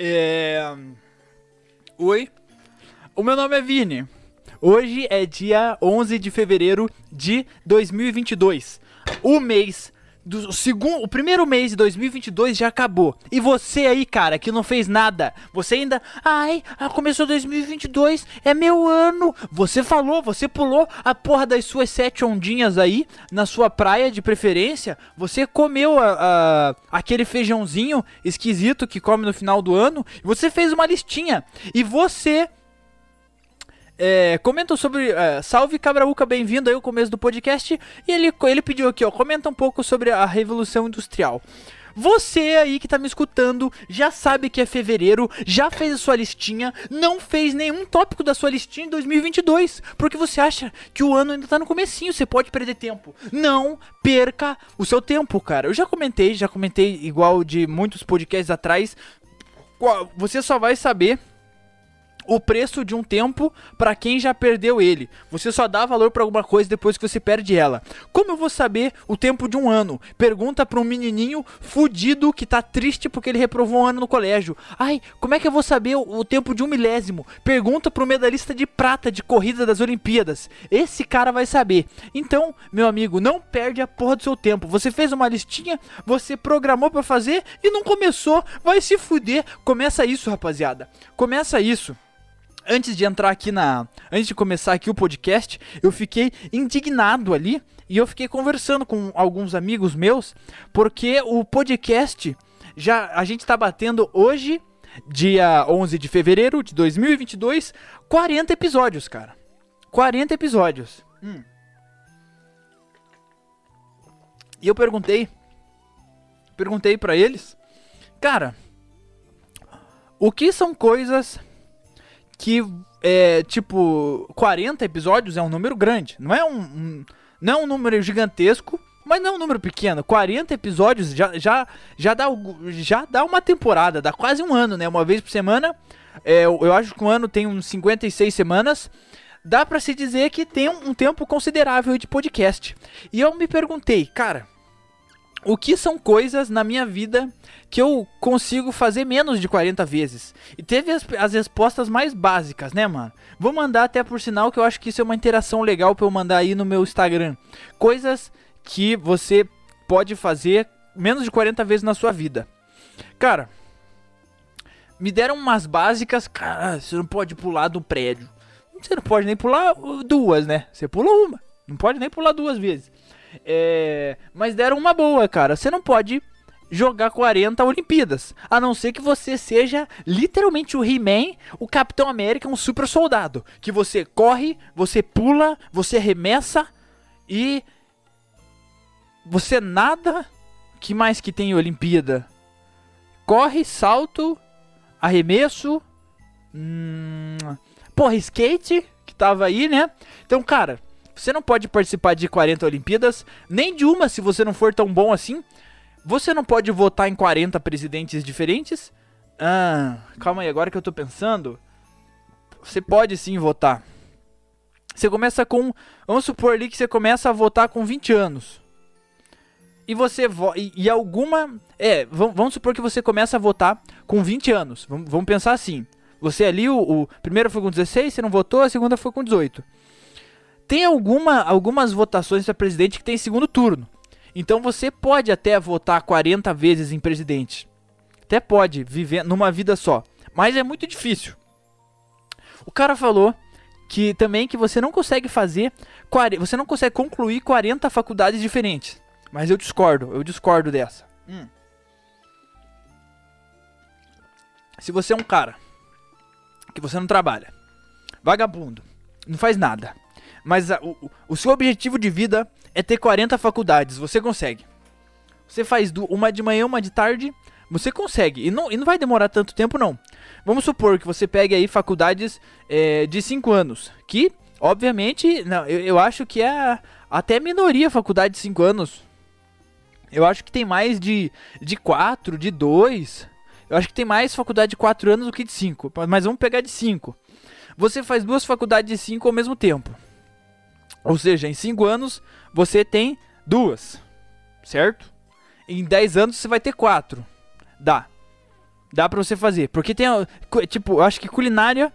É... Oi, o meu nome é Vini. Hoje é dia 11 de fevereiro de 2022. O mês do segundo, o primeiro mês de 2022 já acabou. E você aí, cara, que não fez nada, você ainda, ai, ah, começou 2022, é meu ano. Você falou, você pulou a porra das suas sete ondinhas aí na sua praia de preferência. Você comeu a, a, aquele feijãozinho esquisito que come no final do ano. Você fez uma listinha e você é, sobre. É, salve Cabraúca, bem-vindo aí ao começo do podcast. E ele, ele pediu aqui, ó, comenta um pouco sobre a Revolução Industrial. Você aí que tá me escutando já sabe que é fevereiro, já fez a sua listinha, não fez nenhum tópico da sua listinha em 2022, porque você acha que o ano ainda tá no comecinho, você pode perder tempo. Não perca o seu tempo, cara. Eu já comentei, já comentei igual de muitos podcasts atrás. Você só vai saber o preço de um tempo para quem já perdeu ele. Você só dá valor para alguma coisa depois que você perde ela. Como eu vou saber o tempo de um ano? Pergunta para um menininho fudido que tá triste porque ele reprovou um ano no colégio. Ai, como é que eu vou saber o, o tempo de um milésimo? Pergunta para o medalhista de prata de corrida das Olimpíadas. Esse cara vai saber. Então, meu amigo, não perde a porra do seu tempo. Você fez uma listinha, você programou para fazer e não começou, vai se fuder. Começa isso, rapaziada. Começa isso antes de entrar aqui na. Antes de começar aqui o podcast, eu fiquei indignado ali e eu fiquei conversando com alguns amigos meus, porque o podcast já. A gente tá batendo hoje, dia 11 de fevereiro de 2022, 40 episódios, cara. 40 episódios. Hum. E eu perguntei. Perguntei para eles, cara, o que são coisas que é tipo 40 episódios é um número grande, não é um, um não é um número gigantesco, mas não é um número pequeno. 40 episódios já, já, já, dá, já dá uma temporada, dá quase um ano, né? Uma vez por semana. É, eu acho que um ano tem uns 56 semanas. Dá para se dizer que tem um, um tempo considerável de podcast. E eu me perguntei, cara, o que são coisas na minha vida que eu consigo fazer menos de 40 vezes? E teve as, as, respostas mais básicas, né, mano? Vou mandar até por sinal que eu acho que isso é uma interação legal para eu mandar aí no meu Instagram. Coisas que você pode fazer menos de 40 vezes na sua vida. Cara, me deram umas básicas, cara, você não pode pular do prédio. Você não pode nem pular duas, né? Você pula uma. Não pode nem pular duas vezes. É, mas deram uma boa, cara. Você não pode jogar 40 Olimpíadas. A não ser que você seja literalmente o He-Man, o Capitão América, um super soldado. Que você corre, você pula, você arremessa e. Você nada. Que mais que tem Olimpíada? Corre, salto, arremesso. Hum, porra, skate, que tava aí, né? Então, cara, você não pode participar de 40 Olimpíadas, nem de uma se você não for tão bom assim. Você não pode votar em 40 presidentes diferentes. Ah, calma aí, agora que eu tô pensando. Você pode sim votar. Você começa com. Vamos supor ali que você começa a votar com 20 anos. E você e, e alguma. É, vamos supor que você começa a votar com 20 anos. Vamos, vamos pensar assim. Você ali, o, o primeiro foi com 16, você não votou, a segunda foi com 18. Tem alguma, algumas votações para presidente que tem segundo turno. Então você pode até votar 40 vezes em presidente. Até pode, viver numa vida só. Mas é muito difícil. O cara falou que também que você não consegue fazer. Você não consegue concluir 40 faculdades diferentes. Mas eu discordo, eu discordo dessa. Hum. Se você é um cara que você não trabalha, vagabundo, não faz nada, mas a, o, o seu objetivo de vida é ter 40 faculdades. Você consegue. Você faz uma de manhã, uma de tarde. Você consegue. E não, e não vai demorar tanto tempo, não. Vamos supor que você pegue aí faculdades é, de 5 anos. Que, obviamente, não, eu, eu acho que é até minoria faculdade de 5 anos. Eu acho que tem mais de 4, de, quatro, de 2. Eu acho que tem mais faculdade de 4 anos do que de 5. Mas vamos pegar de 5. Você faz duas faculdades de 5 ao mesmo tempo. Ou seja, em 5 anos você tem duas, certo? Em 10 anos você vai ter quatro. Dá. Dá pra você fazer. Porque tem, tipo, acho que culinária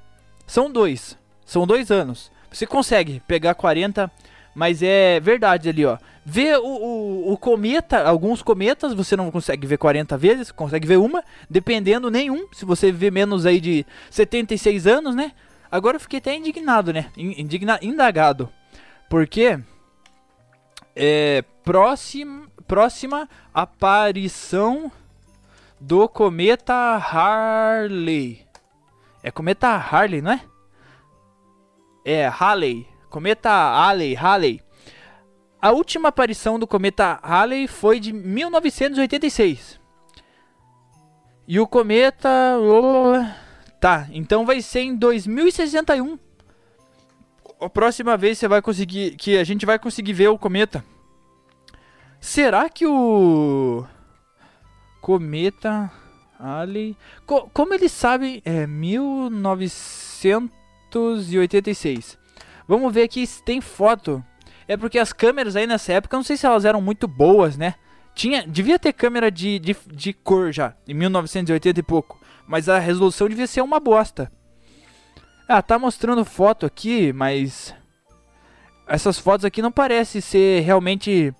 são dois. São dois anos. Você consegue pegar 40, mas é verdade ali, ó. Ver o, o, o, cometa, alguns cometas você não consegue ver 40 vezes, consegue ver uma, dependendo nenhum. Se você vê menos aí de 76 anos, né? Agora eu fiquei até indignado, né? Indigna, indagado. Porque é próxima, próxima aparição do cometa Harley. É cometa Harley, não é? É Halley. Cometa Halley, Halley. A última aparição do cometa Halley foi de 1986. E o cometa. Tá, então vai ser em 2061. A próxima vez você vai conseguir. Que a gente vai conseguir ver o cometa. Será que o. Cometa. Halley. Co como eles sabem. É 1986. Vamos ver aqui se tem foto é porque as câmeras aí nessa época, não sei se elas eram muito boas, né? Tinha, devia ter câmera de, de, de cor já, em 1980 e pouco. Mas a resolução devia ser uma bosta. Ah, tá mostrando foto aqui, mas... Essas fotos aqui não parecem ser realmente...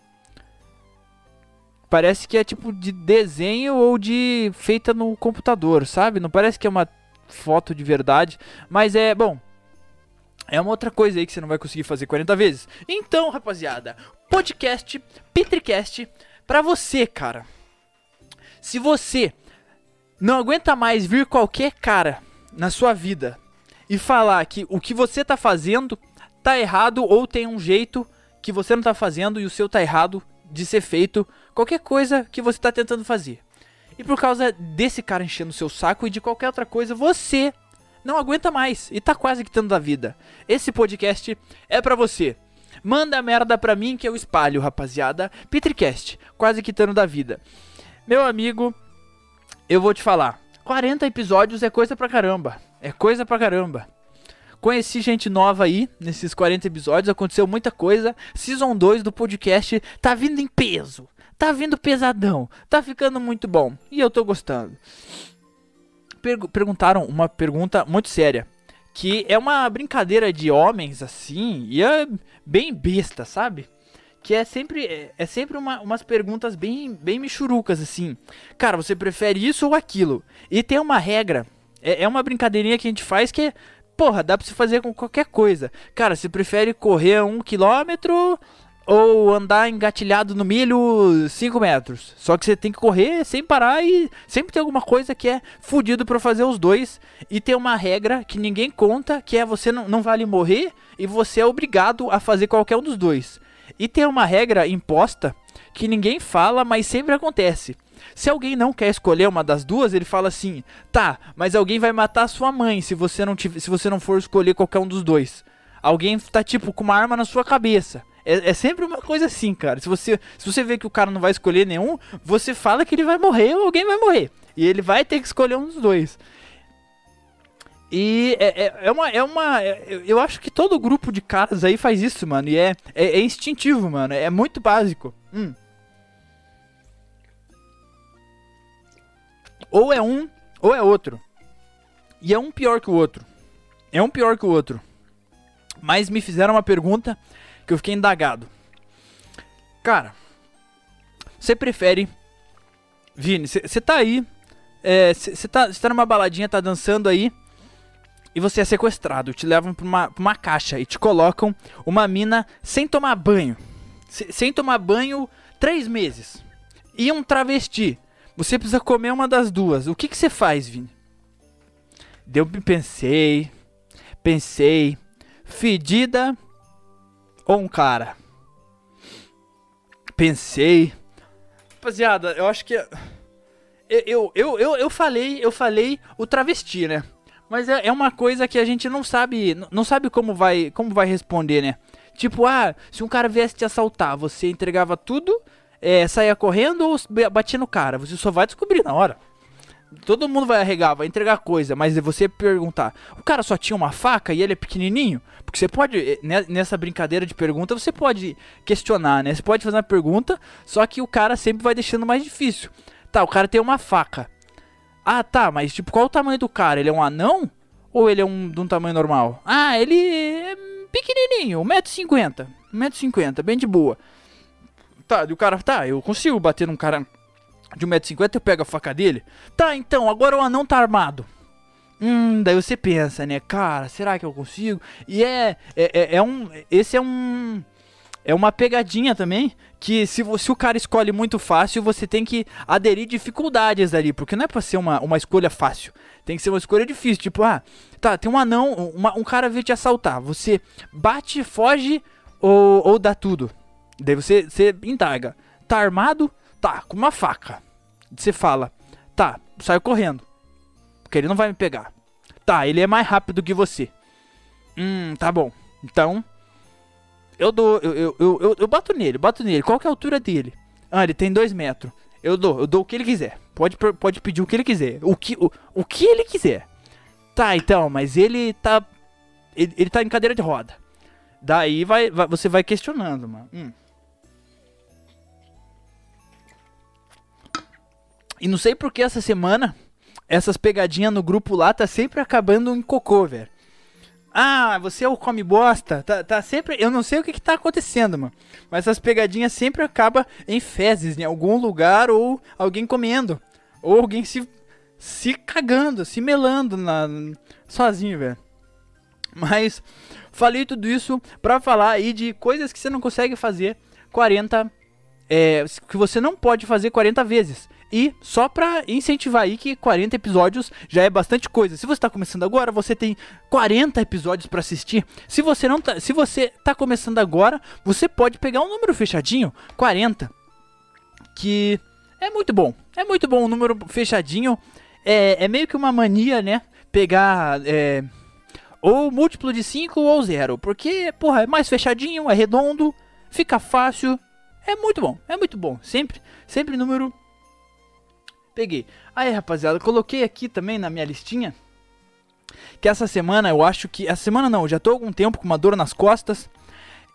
Parece que é tipo de desenho ou de... Feita no computador, sabe? Não parece que é uma foto de verdade. Mas é, bom... É uma outra coisa aí que você não vai conseguir fazer 40 vezes. Então, rapaziada, podcast Petricast pra você, cara. Se você não aguenta mais vir qualquer cara na sua vida e falar que o que você tá fazendo tá errado ou tem um jeito que você não tá fazendo e o seu tá errado de ser feito, qualquer coisa que você tá tentando fazer. E por causa desse cara enchendo o seu saco e de qualquer outra coisa, você não aguenta mais e tá quase quitando da vida. Esse podcast é para você. Manda merda pra mim que eu espalho, rapaziada. Petricast, quase quitando da vida. Meu amigo, eu vou te falar. 40 episódios é coisa pra caramba. É coisa pra caramba. Conheci gente nova aí nesses 40 episódios, aconteceu muita coisa. Season 2 do podcast tá vindo em peso. Tá vindo pesadão. Tá ficando muito bom. E eu tô gostando per perguntaram uma pergunta muito séria. Que é uma brincadeira de homens, assim, e é bem besta, sabe? Que é sempre, é sempre uma, umas perguntas bem, bem michurucas, assim. Cara, você prefere isso ou aquilo? E tem uma regra, é, é uma brincadeirinha que a gente faz que é, porra, dá pra você fazer com qualquer coisa. Cara, você prefere correr um quilômetro ou andar engatilhado no milho 5 metros. Só que você tem que correr sem parar e sempre tem alguma coisa que é fudido para fazer os dois. E tem uma regra que ninguém conta, que é você não, não vale morrer e você é obrigado a fazer qualquer um dos dois. E tem uma regra imposta que ninguém fala, mas sempre acontece. Se alguém não quer escolher uma das duas, ele fala assim: "Tá, mas alguém vai matar sua mãe se você não tiver, se você não for escolher qualquer um dos dois". Alguém tá tipo com uma arma na sua cabeça. É, é, sempre uma coisa assim, cara. Se você, se você vê que o cara não vai escolher nenhum, você fala que ele vai morrer ou alguém vai morrer. E ele vai ter que escolher um dos dois. E é, é, é uma. É uma é, eu acho que todo grupo de caras aí faz isso, mano. E é, é, é instintivo, mano. É muito básico. Hum. Ou é um, ou é outro. E é um pior que o outro. É um pior que o outro. Mas me fizeram uma pergunta que eu fiquei indagado. Cara, você prefere. Vini, você tá aí. Você é, tá, tá numa baladinha, tá dançando aí. E você é sequestrado. Te levam pra uma, pra uma caixa e te colocam uma mina sem tomar banho. sem tomar banho três meses. E um travesti. Você precisa comer uma das duas. O que você faz, Vini? Deu, pensei. Pensei. Fedida ou um cara? Pensei. Rapaziada, eu acho que. Eu, eu, eu, eu falei, eu falei o travesti, né? Mas é, é uma coisa que a gente não sabe. Não sabe como vai, como vai responder, né? Tipo, ah, se um cara viesse te assaltar, você entregava tudo, é, saía correndo ou batia no cara? Você só vai descobrir na hora. Todo mundo vai arregar, vai entregar coisa, mas você perguntar, o cara só tinha uma faca e ele é pequenininho? Porque você pode, eh, nessa brincadeira de pergunta, você pode questionar, né? Você pode fazer uma pergunta, só que o cara sempre vai deixando mais difícil. Tá, o cara tem uma faca. Ah, tá, mas tipo, qual o tamanho do cara? Ele é um anão? Ou ele é um de um tamanho normal? Ah, ele é pequenininho, 1,50m. 1,50m, bem de boa. Tá, e o cara, tá, eu consigo bater num cara de 1,50m, eu pego a faca dele. Tá, então, agora o anão tá armado. Hum, daí você pensa, né, cara, será que eu consigo? E é, é, é, é um, esse é um, é uma pegadinha também, que se, se o cara escolhe muito fácil, você tem que aderir dificuldades ali, porque não é pra ser uma, uma escolha fácil, tem que ser uma escolha difícil, tipo, ah, tá, tem um anão, uma, um cara veio te assaltar, você bate, foge ou, ou dá tudo? Daí você, você indaga, tá armado? Tá, com uma faca. Você fala, tá, sai correndo, porque ele não vai me pegar. Tá, ele é mais rápido que você. Hum, tá bom, então eu dou, eu, eu, eu, eu, bato nele, bato nele. Qual que é a altura dele? Ah, ele tem dois metros. Eu dou, eu dou o que ele quiser. Pode, pode pedir o que ele quiser. O que, o, o que ele quiser. Tá, então, mas ele tá. Ele, ele tá em cadeira de roda. Daí vai, vai você vai questionando, mano. Hum. E não sei por que essa semana, essas pegadinhas no grupo lá tá sempre acabando em cocô, velho. Ah, você é o come bosta. Tá, tá sempre. Eu não sei o que, que tá acontecendo, mano. Mas essas pegadinhas sempre acabam em fezes, em algum lugar, ou alguém comendo. Ou alguém se. se cagando, se melando na, sozinho, velho. Mas falei tudo isso pra falar aí de coisas que você não consegue fazer 40. É, que você não pode fazer 40 vezes. E só pra incentivar aí que 40 episódios já é bastante coisa. Se você tá começando agora, você tem 40 episódios para assistir. Se você não tá, se você tá começando agora, você pode pegar um número fechadinho, 40, que é muito bom. É muito bom um número fechadinho. É, é meio que uma mania, né? Pegar é, ou múltiplo de 5 ou 0, porque, porra, é mais fechadinho, é redondo, fica fácil. É muito bom, é muito bom. Sempre, sempre número Peguei. Aí, rapaziada, coloquei aqui também na minha listinha. Que essa semana eu acho que. Essa semana não, já tô algum tempo com uma dor nas costas.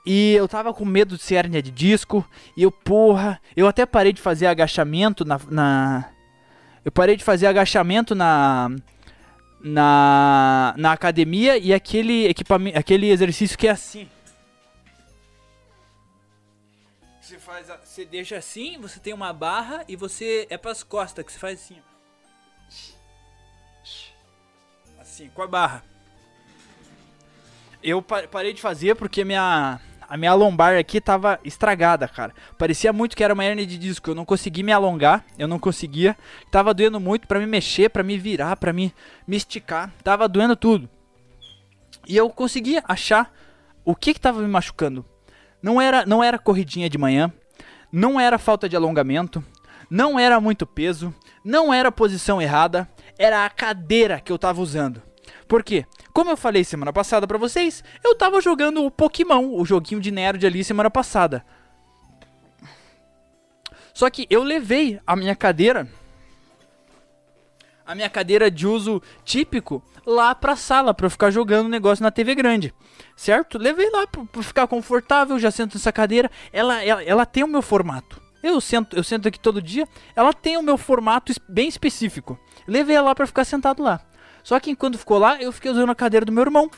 E eu tava com medo de ser hérnia de disco. E eu, porra, eu até parei de fazer agachamento na. na eu parei de fazer agachamento na. Na, na academia e aquele equipamento, aquele exercício que é assim. Faz, a, você deixa assim, você tem uma barra e você é para as costas que você faz assim. Assim, com a barra. Eu parei de fazer porque minha a minha lombar aqui tava estragada, cara. Parecia muito que era uma hernia de disco. Eu não consegui me alongar, eu não conseguia. Tava doendo muito para me mexer, para me virar, para me, me esticar. Tava doendo tudo. E eu conseguia achar o que que tava me machucando. Não era, não era corridinha de manhã, não era falta de alongamento, não era muito peso, não era posição errada, era a cadeira que eu tava usando. Por quê? Como eu falei semana passada para vocês, eu tava jogando o Pokémon, o joguinho de nerd ali semana passada. Só que eu levei a minha cadeira a minha cadeira de uso típico lá pra sala pra eu ficar jogando o negócio na TV grande. Certo? Levei lá pra, pra ficar confortável, já sento nessa cadeira. Ela, ela, ela tem o meu formato. Eu sento, eu sento aqui todo dia, ela tem o meu formato bem específico. Levei ela lá pra ficar sentado lá. Só que enquanto ficou lá, eu fiquei usando a cadeira do meu irmão.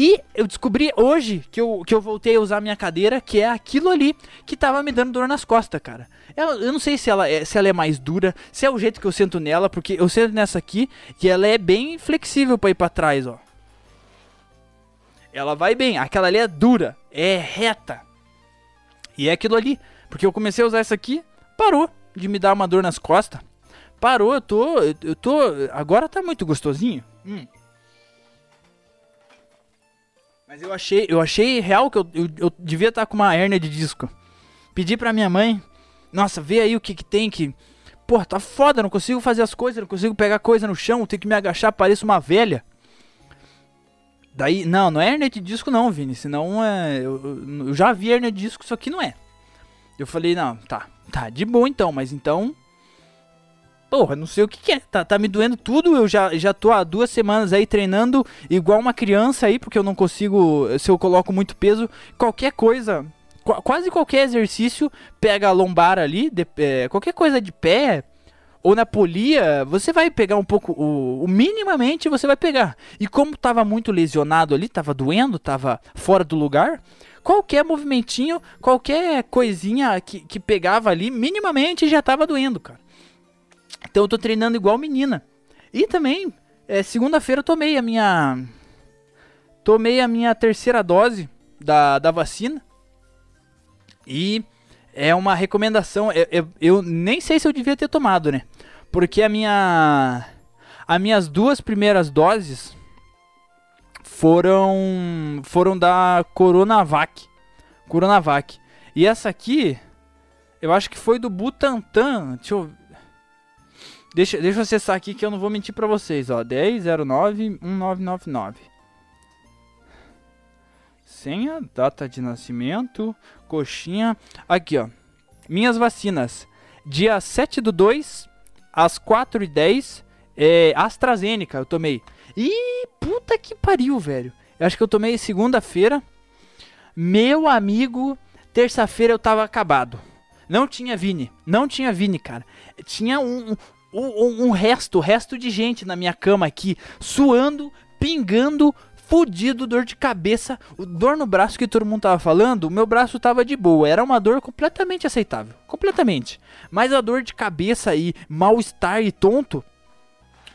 E eu descobri hoje que eu, que eu voltei a usar minha cadeira, que é aquilo ali que tava me dando dor nas costas, cara. Ela, eu não sei se ela, é, se ela é mais dura, se é o jeito que eu sento nela, porque eu sento nessa aqui e ela é bem flexível para ir para trás, ó. Ela vai bem, aquela ali é dura, é reta. E é aquilo ali, porque eu comecei a usar essa aqui, parou de me dar uma dor nas costas. Parou, eu tô, eu tô, agora tá muito gostosinho. Hum. Mas eu achei, eu achei real que eu, eu, eu devia estar tá com uma hernia de disco. Pedi pra minha mãe, nossa, vê aí o que que tem que... Porra, tá foda, não consigo fazer as coisas, não consigo pegar coisa no chão, tenho que me agachar, pareço uma velha. Daí, não, não é hernia de disco não, Vini, senão é... Eu, eu já vi hernia de disco, isso aqui não é. Eu falei, não, tá, tá, de boa então, mas então Porra, não sei o que, que, é. Tá, tá me doendo tudo. Eu já, já tô há duas semanas aí treinando igual uma criança aí, porque eu não consigo. Se eu coloco muito peso, qualquer coisa. Qu quase qualquer exercício pega a lombar ali. De, é, qualquer coisa de pé. ou na polia, você vai pegar um pouco, o, o, minimamente você vai pegar. E como tava muito lesionado ali, tava doendo, tava fora do lugar, qualquer movimentinho, qualquer coisinha que, que pegava ali, minimamente já tava doendo, cara. Então eu tô treinando igual menina. E também, é, segunda-feira eu tomei a minha. Tomei a minha terceira dose da, da vacina. E é uma recomendação. Eu, eu, eu, nem sei se eu devia ter tomado, né? Porque a minha. As minhas duas primeiras doses foram. Foram da Coronavac. Coronavac. E essa aqui. Eu acho que foi do Butantan. Deixa eu. Deixa, deixa eu acessar aqui que eu não vou mentir pra vocês, ó. 10091999. Senha, data de nascimento, coxinha. Aqui, ó. Minhas vacinas. Dia 7 do 2, às 4 e 10 é, AstraZeneca eu tomei. E puta que pariu, velho. Eu acho que eu tomei segunda-feira. Meu amigo, terça-feira eu tava acabado. Não tinha Vini. Não tinha Vini, cara. Tinha um, um, um resto, resto de gente na minha cama aqui, suando, pingando, fudido, dor de cabeça, dor no braço que todo mundo tava falando, o meu braço tava de boa, era uma dor completamente aceitável, completamente. Mas a dor de cabeça e mal-estar e tonto,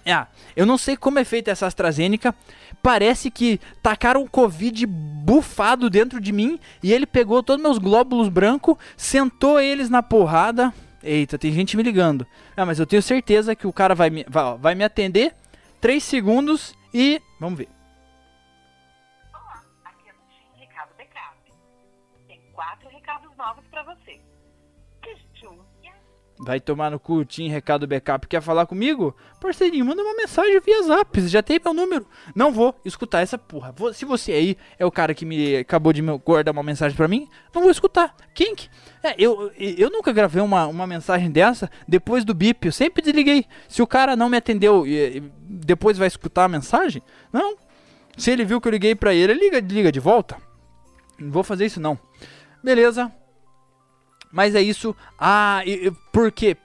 ah, eu não sei como é feita essa AstraZeneca. Parece que tacaram o Covid bufado dentro de mim e ele pegou todos meus glóbulos brancos, sentou eles na porrada. Eita, tem gente me ligando. Ah, mas eu tenho certeza que o cara vai me, vai, vai me atender. 3 segundos e. Vamos ver. Vai tomar no cu, Tim, recado backup. Quer falar comigo? Parceirinho, manda uma mensagem via zap. Já tem meu número. Não vou escutar essa porra. Se você aí é o cara que me acabou de me guardar uma mensagem pra mim, não vou escutar. Kink. É, eu, eu nunca gravei uma, uma mensagem dessa depois do bip. Eu sempre desliguei. Se o cara não me atendeu e, e depois vai escutar a mensagem, não. Se ele viu que eu liguei pra ele, liga, liga de volta. Não vou fazer isso não. Beleza. Mas é isso. Ah, por quê?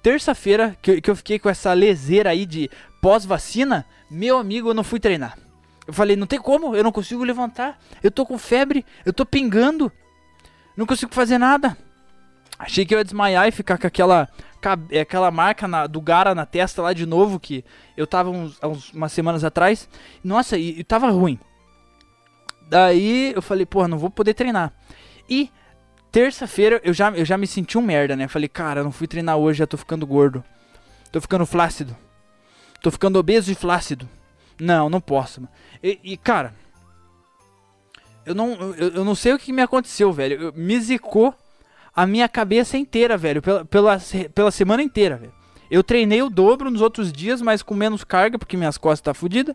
Terça-feira que, que eu fiquei com essa leseira aí de pós-vacina, meu amigo, eu não fui treinar. Eu falei, não tem como, eu não consigo levantar. Eu tô com febre, eu tô pingando. Não consigo fazer nada. Achei que eu ia desmaiar e ficar com aquela, aquela marca na, do Gara na testa lá de novo, que eu tava uns, uns, umas semanas atrás. Nossa, e, e tava ruim. Daí eu falei, porra, não vou poder treinar. E terça-feira eu já, eu já me senti um merda, né? Falei, cara, não fui treinar hoje, já tô ficando gordo. Tô ficando flácido. Tô ficando obeso e flácido. Não, não posso. E, e cara, eu não, eu, eu, não sei o que me aconteceu, velho. Eu, me zicou a minha cabeça inteira, velho. Pela, pela, pela semana inteira, velho. Eu treinei o dobro nos outros dias, mas com menos carga, porque minhas costas tá fodidas.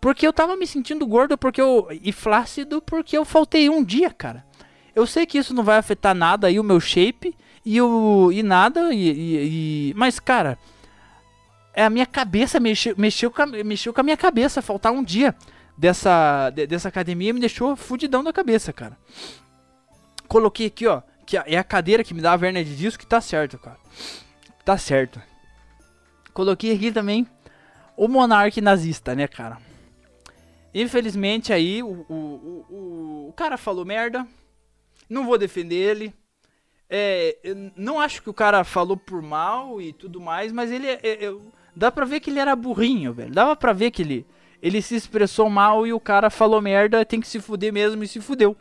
Porque eu tava me sentindo gordo porque eu, e flácido porque eu faltei um dia, cara. Eu sei que isso não vai afetar nada aí o meu shape e o e nada e, e, e mas cara, é a minha cabeça mexeu mexeu com a, mexeu com a minha cabeça faltar um dia dessa de, dessa academia me deixou fudidão da cabeça, cara. Coloquei aqui, ó, que é a cadeira que me dá a verna de disco que tá certo, cara. Tá certo. Coloquei aqui também o monarca nazista, né, cara? Infelizmente aí o, o, o, o cara falou merda, não vou defender ele. É, não acho que o cara falou por mal e tudo mais, mas ele é, é, dá pra ver que ele era burrinho, velho. Dava pra ver que ele, ele se expressou mal e o cara falou merda, tem que se fuder mesmo e se fudeu.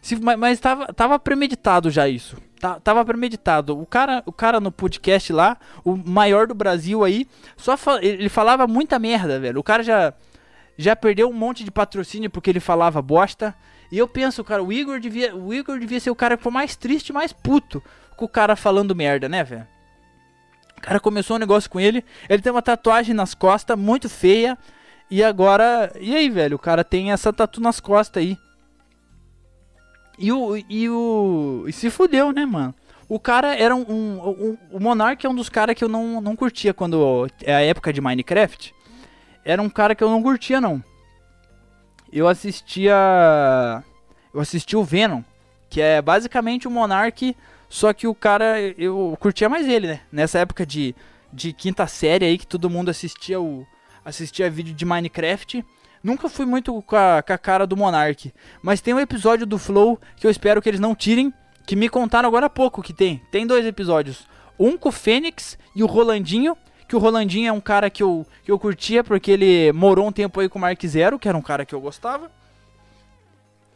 Se, mas, mas tava, tava premeditado já isso. Tá, tava premeditado. O cara, o cara no podcast lá, o maior do Brasil aí, só ele falava muita merda, velho. O cara já já perdeu um monte de patrocínio porque ele falava bosta. E eu penso, cara, o Igor devia, o Igor devia ser o cara que foi mais triste, mais puto com o cara falando merda, né, velho? O cara começou um negócio com ele, ele tem uma tatuagem nas costas muito feia. E agora, e aí, velho? O cara tem essa tatu nas costas aí. E o e o e se fudeu, né, mano? O cara era um, um, um o Monark é um dos caras que eu não, não curtia quando é a época de Minecraft. Era um cara que eu não curtia não eu assistia. Eu assisti o Venom, que é basicamente o Monark, só que o cara. Eu curtia mais ele, né? Nessa época de, de quinta série aí, que todo mundo assistia o assistia vídeo de Minecraft. Nunca fui muito com a, com a cara do Monark. Mas tem um episódio do Flow que eu espero que eles não tirem. Que me contaram agora há pouco que tem. Tem dois episódios. Um com o Fênix e o Rolandinho. Que o Rolandinho é um cara que eu, que eu curtia porque ele morou um tempo aí com o Mark Zero, que era um cara que eu gostava.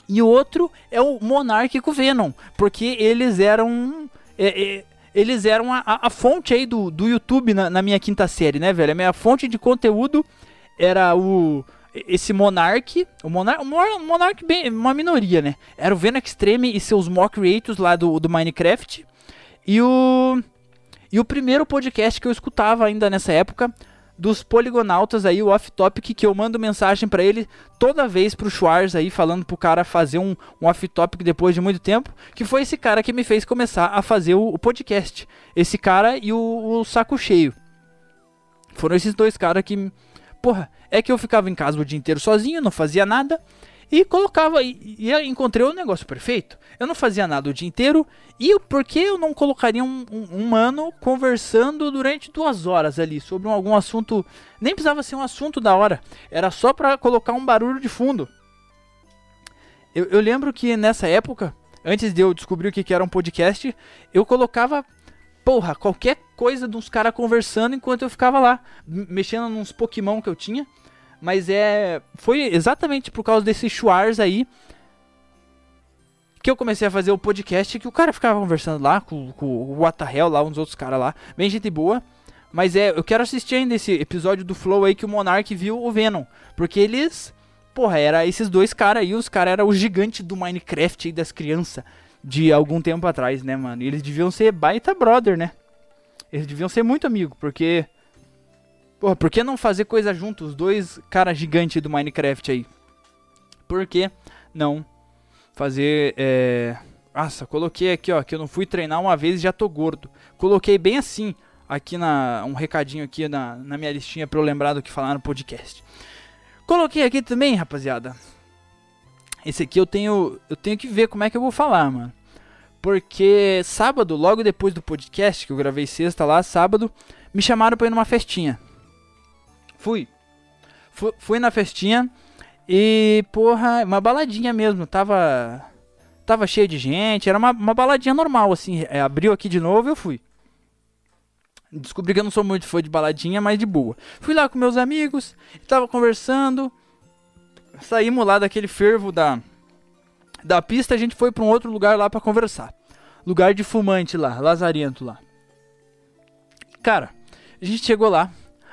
E o outro é o Monark com o Venom. Porque eles eram. É, é, eles eram a, a, fonte aí do, do YouTube na, na minha quinta série, né, velho? A minha fonte de conteúdo era o esse Monark, o Monark, o Monark bem, uma minoria, né? Era o Venom Extreme e seus mock creators lá do, do Minecraft. E o e o primeiro podcast que eu escutava ainda nessa época dos poligonautas aí, o off topic que eu mando mensagem para ele toda vez pro Schwarz aí falando pro cara fazer um, um off topic depois de muito tempo, que foi esse cara que me fez começar a fazer o, o podcast. Esse cara e o, o saco cheio. Foram esses dois caras que porra, é que eu ficava em casa o dia inteiro sozinho, não fazia nada. E colocava, e, e encontrei o negócio perfeito. Eu não fazia nada o dia inteiro. E por que eu não colocaria um, um, um mano conversando durante duas horas ali sobre um, algum assunto? Nem precisava ser um assunto da hora. Era só pra colocar um barulho de fundo. Eu, eu lembro que nessa época, antes de eu descobrir o que, que era um podcast, eu colocava porra, qualquer coisa dos caras conversando enquanto eu ficava lá, mexendo nos Pokémon que eu tinha. Mas é. Foi exatamente por causa desses Schwarz aí que eu comecei a fazer o podcast que o cara ficava conversando lá com, com o What Hell, lá, uns outros caras lá. Bem gente boa. Mas é, eu quero assistir ainda esse episódio do Flow aí que o Monark viu o Venom. Porque eles. Porra, era esses dois caras aí, os caras eram o gigante do Minecraft aí das crianças de algum tempo atrás, né, mano? E eles deviam ser baita brother, né? Eles deviam ser muito amigo, porque. Porra, por que não fazer coisa juntos? Os dois caras gigantes do Minecraft aí. Por que não fazer. É... Nossa, coloquei aqui, ó, que eu não fui treinar uma vez e já tô gordo. Coloquei bem assim, aqui na. Um recadinho aqui na, na minha listinha pra eu lembrar do que falar no podcast. Coloquei aqui também, rapaziada. Esse aqui eu tenho, eu tenho que ver como é que eu vou falar, mano. Porque sábado, logo depois do podcast, que eu gravei sexta lá, sábado, me chamaram pra ir numa festinha. Fui. Fui, fui na festinha e, porra, uma baladinha mesmo. Tava. Tava cheio de gente, era uma, uma baladinha normal, assim. É, abriu aqui de novo eu fui. Descobri que eu não sou muito fã de baladinha, mas de boa. Fui lá com meus amigos, tava conversando saímos lá daquele fervo da, da pista, a gente foi para um outro lugar lá para conversar. Lugar de fumante lá, lazarento lá. Cara, a gente chegou lá,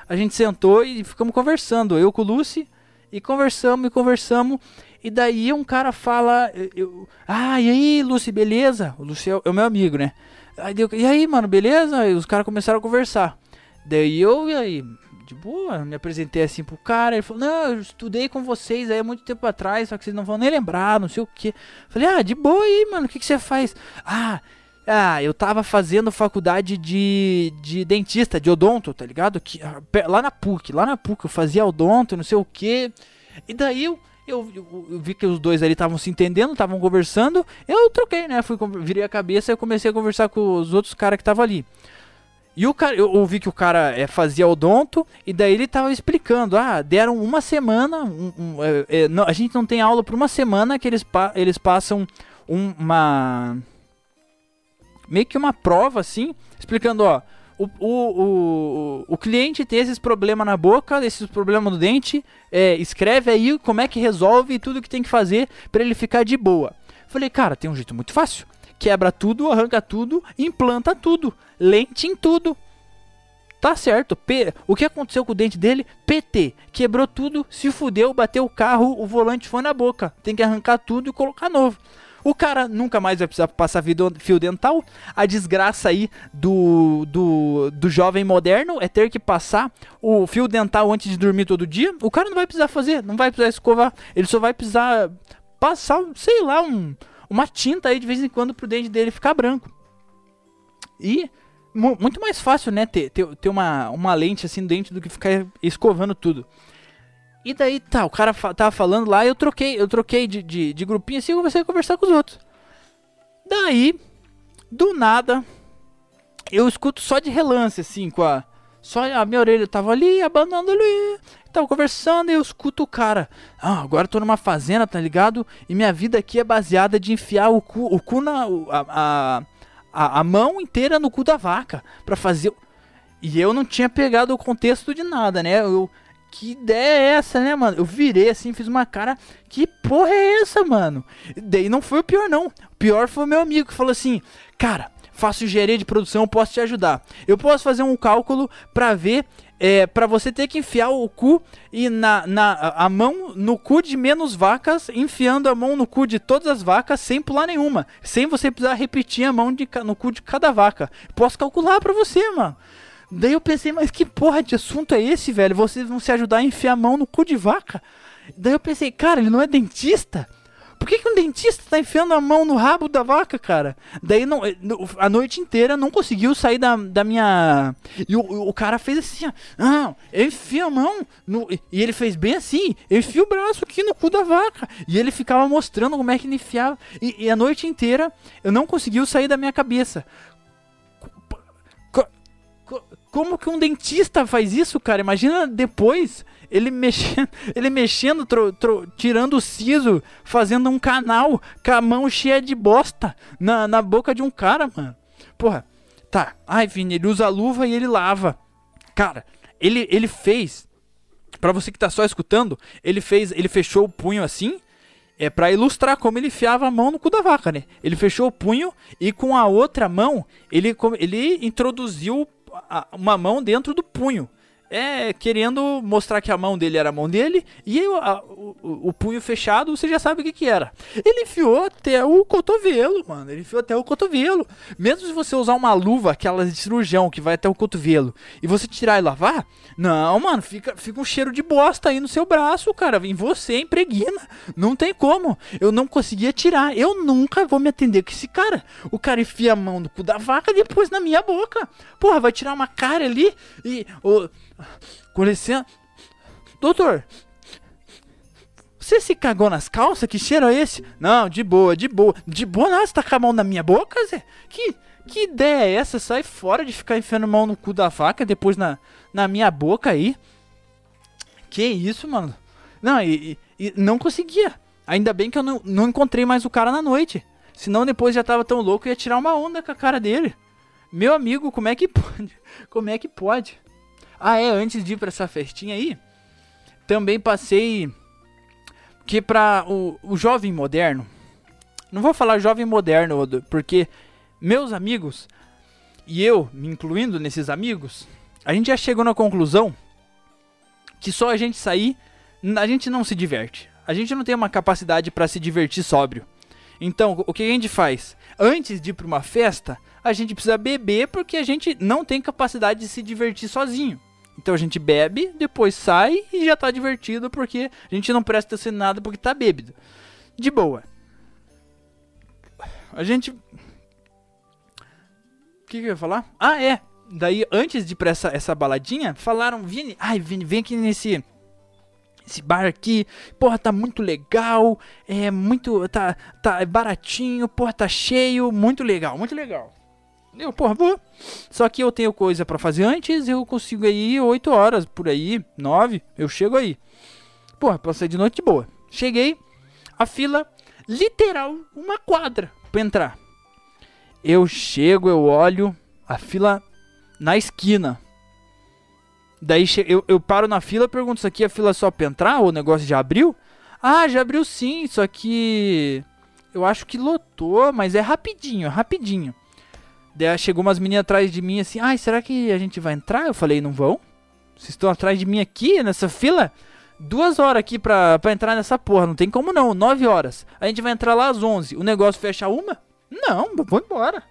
a gente sentou e ficamos conversando, eu com o Lucy, e conversamos e conversamos. E daí um cara fala, eu, ah, e aí, Lucy, beleza? O Lucy é o meu amigo, né? Aí deu, e aí, mano, beleza? E os caras começaram a conversar. Daí eu, e aí, de boa, me apresentei assim pro cara, ele falou, não, eu estudei com vocês aí há muito tempo atrás, só que vocês não vão nem lembrar, não sei o que. Falei, ah, de boa aí, mano, o que, que você faz? Ah, ah, eu tava fazendo faculdade de, de dentista, de odonto, tá ligado? Que, ah, lá na PUC, lá na PUC eu fazia odonto, não sei o que. E daí eu, eu, eu, eu, vi que os dois ali estavam se entendendo, estavam conversando. Eu troquei, né? Fui, virei a cabeça e comecei a conversar com os outros caras que estavam ali. E o cara, eu ouvi que o cara é, fazia odonto, e daí ele tava explicando, ah, deram uma semana, um, um, é, é, não, a gente não tem aula por uma semana que eles, pa eles passam um, uma... meio que uma prova, assim, explicando, ó, o, o, o, o cliente tem esses problemas na boca, esses problemas no dente, é, escreve aí como é que resolve e tudo que tem que fazer para ele ficar de boa. Falei, cara, tem um jeito muito fácil quebra tudo, arranca tudo, implanta tudo, lente em tudo. Tá certo. P... O que aconteceu com o dente dele? PT. Quebrou tudo, se fudeu, bateu o carro, o volante foi na boca. Tem que arrancar tudo e colocar novo. O cara nunca mais vai precisar passar fio dental. A desgraça aí do, do, do jovem moderno é ter que passar o fio dental antes de dormir todo dia. O cara não vai precisar fazer, não vai precisar escovar. Ele só vai precisar passar, sei lá, um, uma tinta aí de vez em quando pro dente dele ficar branco. E muito mais fácil, né, ter, ter, ter uma, uma lente assim dentro do que ficar escovando tudo. E daí, tá, o cara fa tava falando lá, eu troquei, eu troquei de, de, de grupinho assim e comecei a conversar com os outros. Daí, do nada, eu escuto só de relance, assim, com a. Só a minha orelha tava ali, abanando ali. Tava conversando e eu escuto o cara. Ah, agora tô numa fazenda, tá ligado? E minha vida aqui é baseada de enfiar o cu, o cu na. A, a, a, mão inteira no cu da vaca. Pra fazer. E eu não tinha pegado o contexto de nada, né? Eu. Que ideia é essa, né, mano? Eu virei assim, fiz uma cara. Que porra é essa, mano? Daí não foi o pior, não. O pior foi o meu amigo que falou assim: Cara, faço engenharia de produção, posso te ajudar. Eu posso fazer um cálculo pra ver. É, para você ter que enfiar o cu e na, na a mão no cu de menos vacas, enfiando a mão no cu de todas as vacas sem pular nenhuma, sem você precisar repetir a mão de, no cu de cada vaca. Posso calcular para você, mano. Daí eu pensei, mas que porra de assunto é esse, velho? Vocês vão se ajudar a enfiar a mão no cu de vaca? Daí eu pensei, cara, ele não é dentista? Por que, que um dentista tá enfiando a mão no rabo da vaca, cara? Daí não, a noite inteira não conseguiu sair da, da minha. E o, o cara fez assim, ó. Ah, eu enfio a mão. No, e ele fez bem assim. Eu enfio o braço aqui no cu da vaca. E ele ficava mostrando como é que ele enfiava. E, e a noite inteira eu não conseguiu sair da minha cabeça. Como que um dentista faz isso, cara? Imagina depois ele mexendo, ele mexendo, tro, tro, tirando o siso, fazendo um canal com a mão cheia de bosta na, na boca de um cara, mano. Porra, tá. Ai, Vini, ele usa luva e ele lava. Cara, ele, ele fez. Para você que tá só escutando, ele fez, ele fechou o punho assim, é para ilustrar como ele enfiava a mão no cu da vaca, né? Ele fechou o punho e com a outra mão ele, ele introduziu uma mão dentro do punho. É, querendo mostrar que a mão dele era a mão dele e a, o, o, punho fechado, você já sabe o que que era. Ele enfiou até o cotovelo, mano. Ele enfiou até o cotovelo. Mesmo se você usar uma luva, aquela de cirurgião que vai até o cotovelo, e você tirar e lavar, não, mano, fica, fica um cheiro de bosta aí no seu braço, cara. Em você, impregna. Não tem como. Eu não conseguia tirar. Eu nunca vou me atender com esse cara. O cara enfia a mão no cu da vaca e depois na minha boca. Porra, vai tirar uma cara ali e. Oh, com licença. Doutor, você se cagou nas calças? Que cheiro é esse? Não, de boa, de boa. De boa, não, você tá com a mão na minha boca, Zé? Que, que ideia é essa? Sai fora de ficar enfiando mão no cu da faca, depois na, na minha boca aí. Que isso, mano? Não, e, e, não conseguia. Ainda bem que eu não, não encontrei mais o cara na noite. Senão depois já tava tão louco, eu ia tirar uma onda com a cara dele. Meu amigo, como é que pode? Como é que pode? Ah, é, antes de ir pra essa festinha aí, também passei que para o, o jovem moderno. Não vou falar jovem moderno, porque meus amigos e eu, me incluindo nesses amigos, a gente já chegou na conclusão que só a gente sair, a gente não se diverte. A gente não tem uma capacidade para se divertir sóbrio. Então, o que a gente faz? Antes de ir para uma festa, a gente precisa beber porque a gente não tem capacidade de se divertir sozinho. Então a gente bebe, depois sai e já tá divertido porque a gente não presta atenção em nada porque tá bêbado. De boa. A gente. O que, que eu ia falar? Ah, é. Daí, antes de ir pra essa, essa baladinha, falaram: Vini, ai, Vini, vem aqui nesse. Esse bar aqui, porra, tá muito legal, é muito, tá, tá baratinho, porra, tá cheio, muito legal, muito legal. Eu, porra, vou. Só que eu tenho coisa para fazer antes, eu consigo aí 8 horas, por aí, 9, eu chego aí. Porra, passei de noite de boa. Cheguei, a fila, literal, uma quadra pra entrar. Eu chego, eu olho, a fila na esquina. Daí eu, eu paro na fila, pergunto, isso aqui é fila só pra entrar? Ou o negócio já abriu? Ah, já abriu sim, só que... Eu acho que lotou, mas é rapidinho, rapidinho. Daí chegou umas meninas atrás de mim assim, ai, será que a gente vai entrar? Eu falei, não vão? Vocês estão atrás de mim aqui, nessa fila? Duas horas aqui pra, pra entrar nessa porra, não tem como não, nove horas. A gente vai entrar lá às onze, o negócio fecha uma? Não, vou embora.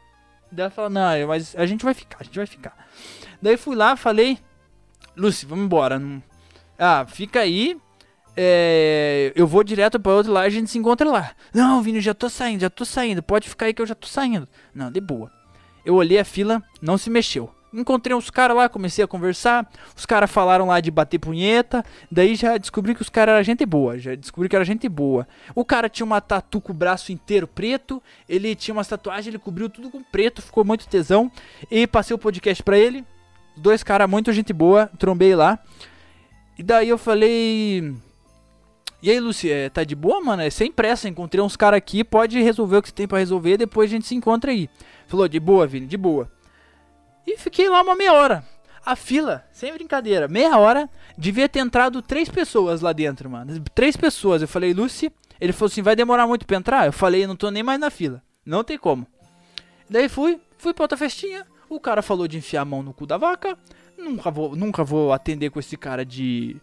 Daí ela falou, não, mas a gente vai ficar, a gente vai ficar. Daí fui lá, falei, Lucy, vamos embora. Ah, fica aí, é, eu vou direto para outro lá, a gente se encontra lá. Não, Vini, já tô saindo, já tô saindo. Pode ficar aí que eu já tô saindo. Não, de boa. Eu olhei a fila, não se mexeu. Encontrei uns caras lá, comecei a conversar. Os caras falaram lá de bater punheta. Daí já descobri que os caras eram gente boa. Já descobri que era gente boa. O cara tinha uma tatu com o braço inteiro preto. Ele tinha umas tatuagens, ele cobriu tudo com preto. Ficou muito tesão. E passei o podcast pra ele. Dois caras muito gente boa, trombei lá. E daí eu falei. E aí, Luci, é, tá de boa, mano? É sem pressa, encontrei uns caras aqui, pode resolver o que você tem pra resolver, depois a gente se encontra aí. Falou, de boa, Vini, de boa. E fiquei lá uma meia hora. A fila, sem brincadeira, meia hora, devia ter entrado três pessoas lá dentro, mano. Três pessoas. Eu falei, Lucy, ele falou assim, vai demorar muito pra entrar? Eu falei, não tô nem mais na fila. Não tem como. Daí fui, fui pra outra festinha. O cara falou de enfiar a mão no cu da vaca. Nunca vou, nunca vou atender com esse cara de,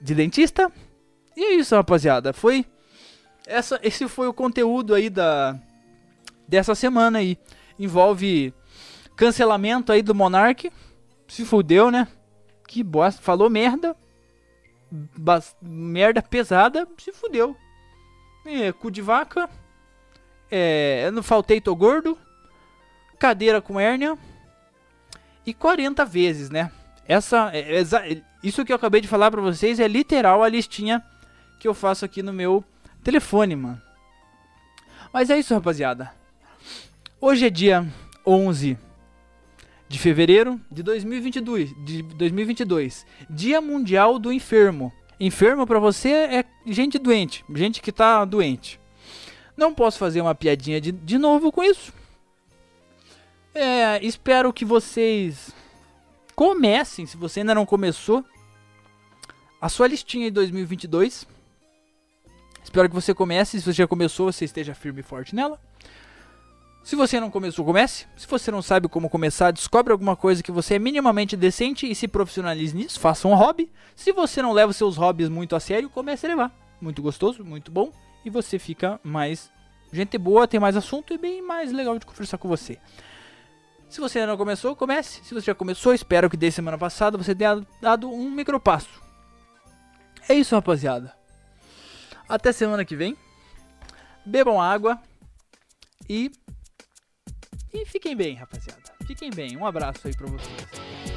de dentista. E é isso, rapaziada. Foi essa, esse foi o conteúdo aí da dessa semana aí. Envolve cancelamento aí do Monark. Se fudeu, né? Que bosta. Falou merda. Bas merda pesada. Se fudeu. É, cu de vaca. É, eu não faltei, tô gordo. Cadeira com hérnia. E 40 vezes, né? Essa, é, é, isso que eu acabei de falar pra vocês é literal a listinha que eu faço aqui no meu telefone, mano. Mas é isso, rapaziada. Hoje é dia 11 de fevereiro de 2022, de 2022, Dia Mundial do Enfermo. Enfermo para você é gente doente, gente que tá doente. Não posso fazer uma piadinha de, de novo com isso. É, espero que vocês comecem, se você ainda não começou, a sua listinha de 2022. Espero que você comece. Se você já começou, você esteja firme e forte nela. Se você não começou, comece. Se você não sabe como começar, descobre alguma coisa que você é minimamente decente e se profissionalize nisso. Faça um hobby. Se você não leva seus hobbies muito a sério, comece a levar. Muito gostoso, muito bom. E você fica mais gente boa, tem mais assunto e bem mais legal de conversar com você. Se você ainda não começou, comece. Se você já começou, espero que desde semana passada você tenha dado um micropasso. É isso, rapaziada. Até semana que vem. Bebam água. E. E fiquem bem, rapaziada. Fiquem bem. Um abraço aí pra vocês.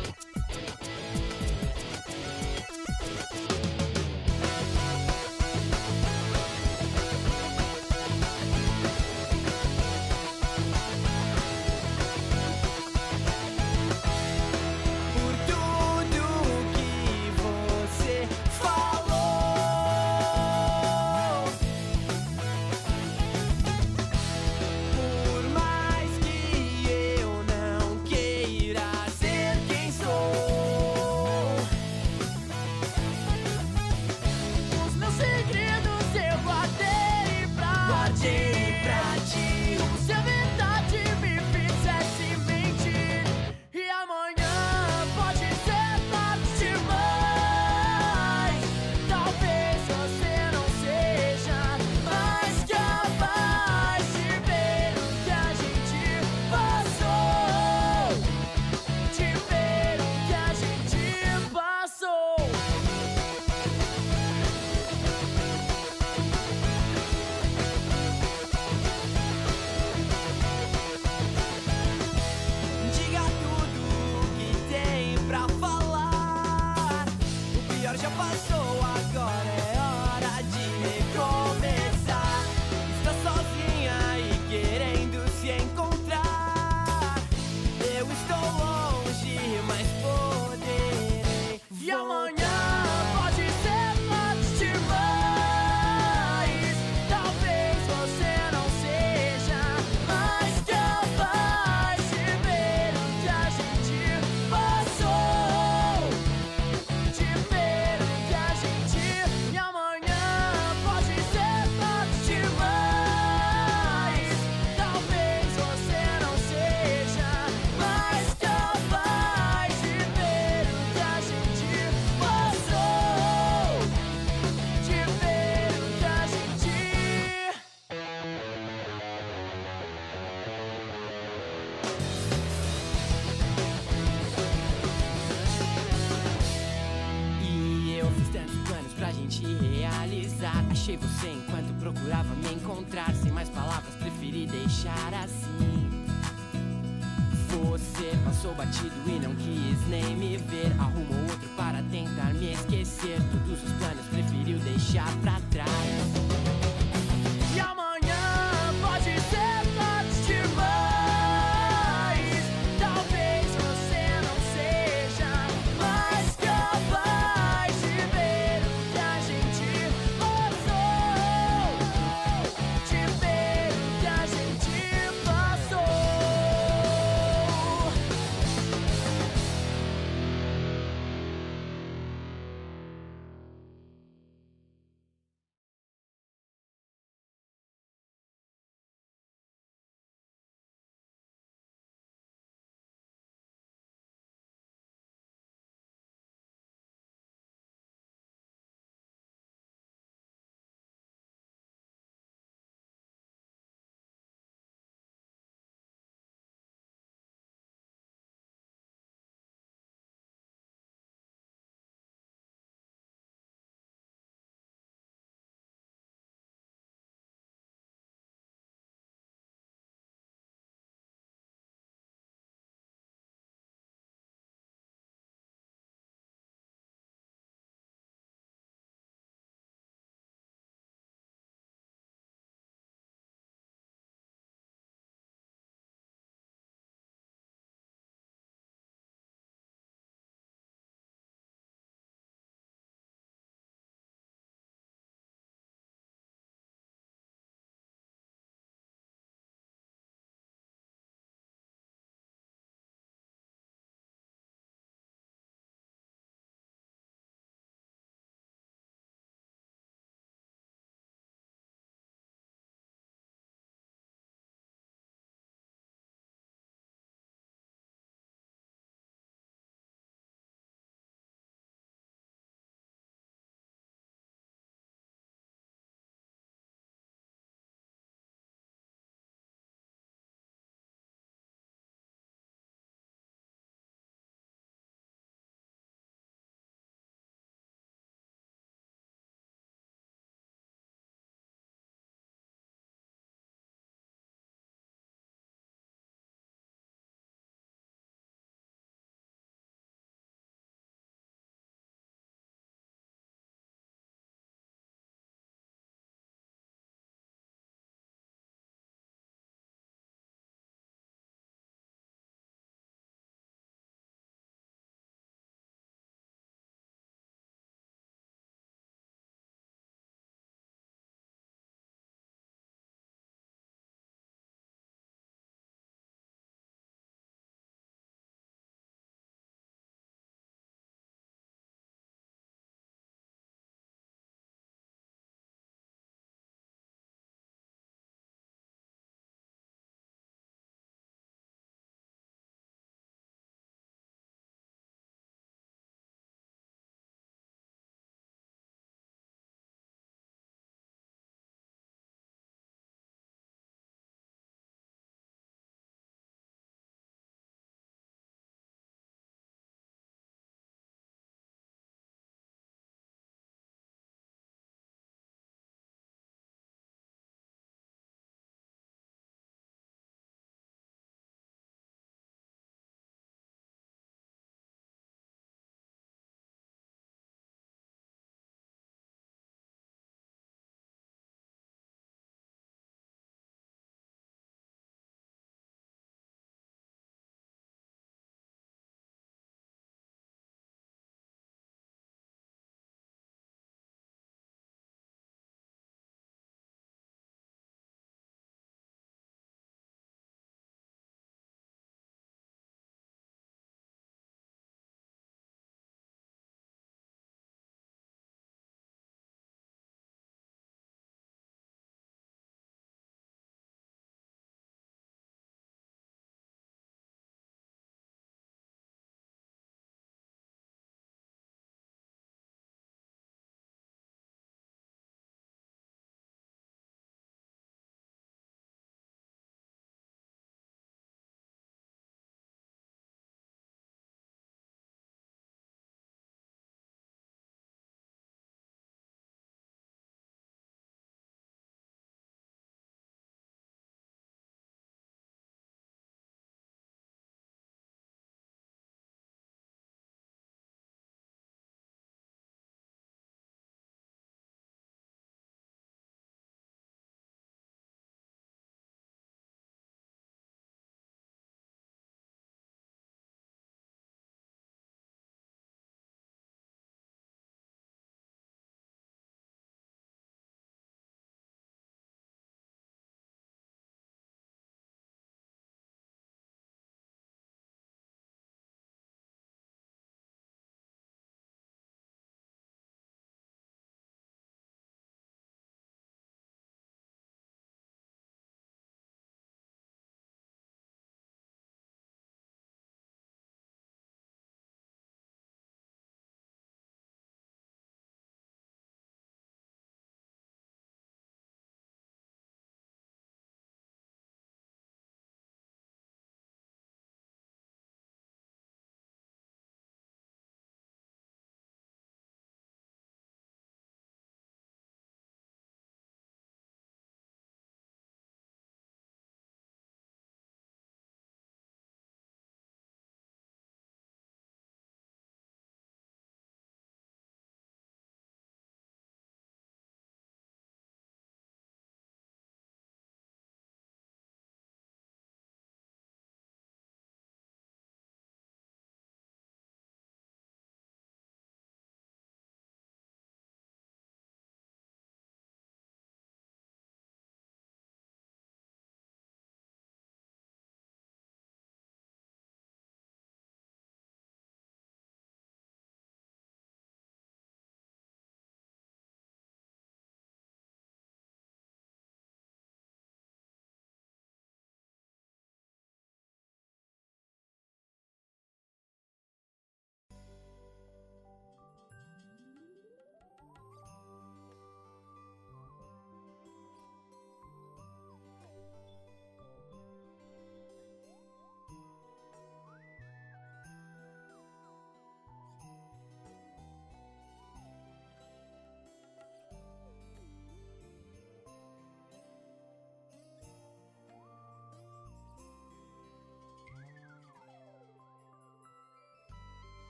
Achei você enquanto procurava me encontrar. Sem mais palavras, preferi deixar assim. Você passou batido e não quis nem me ver. Arrumou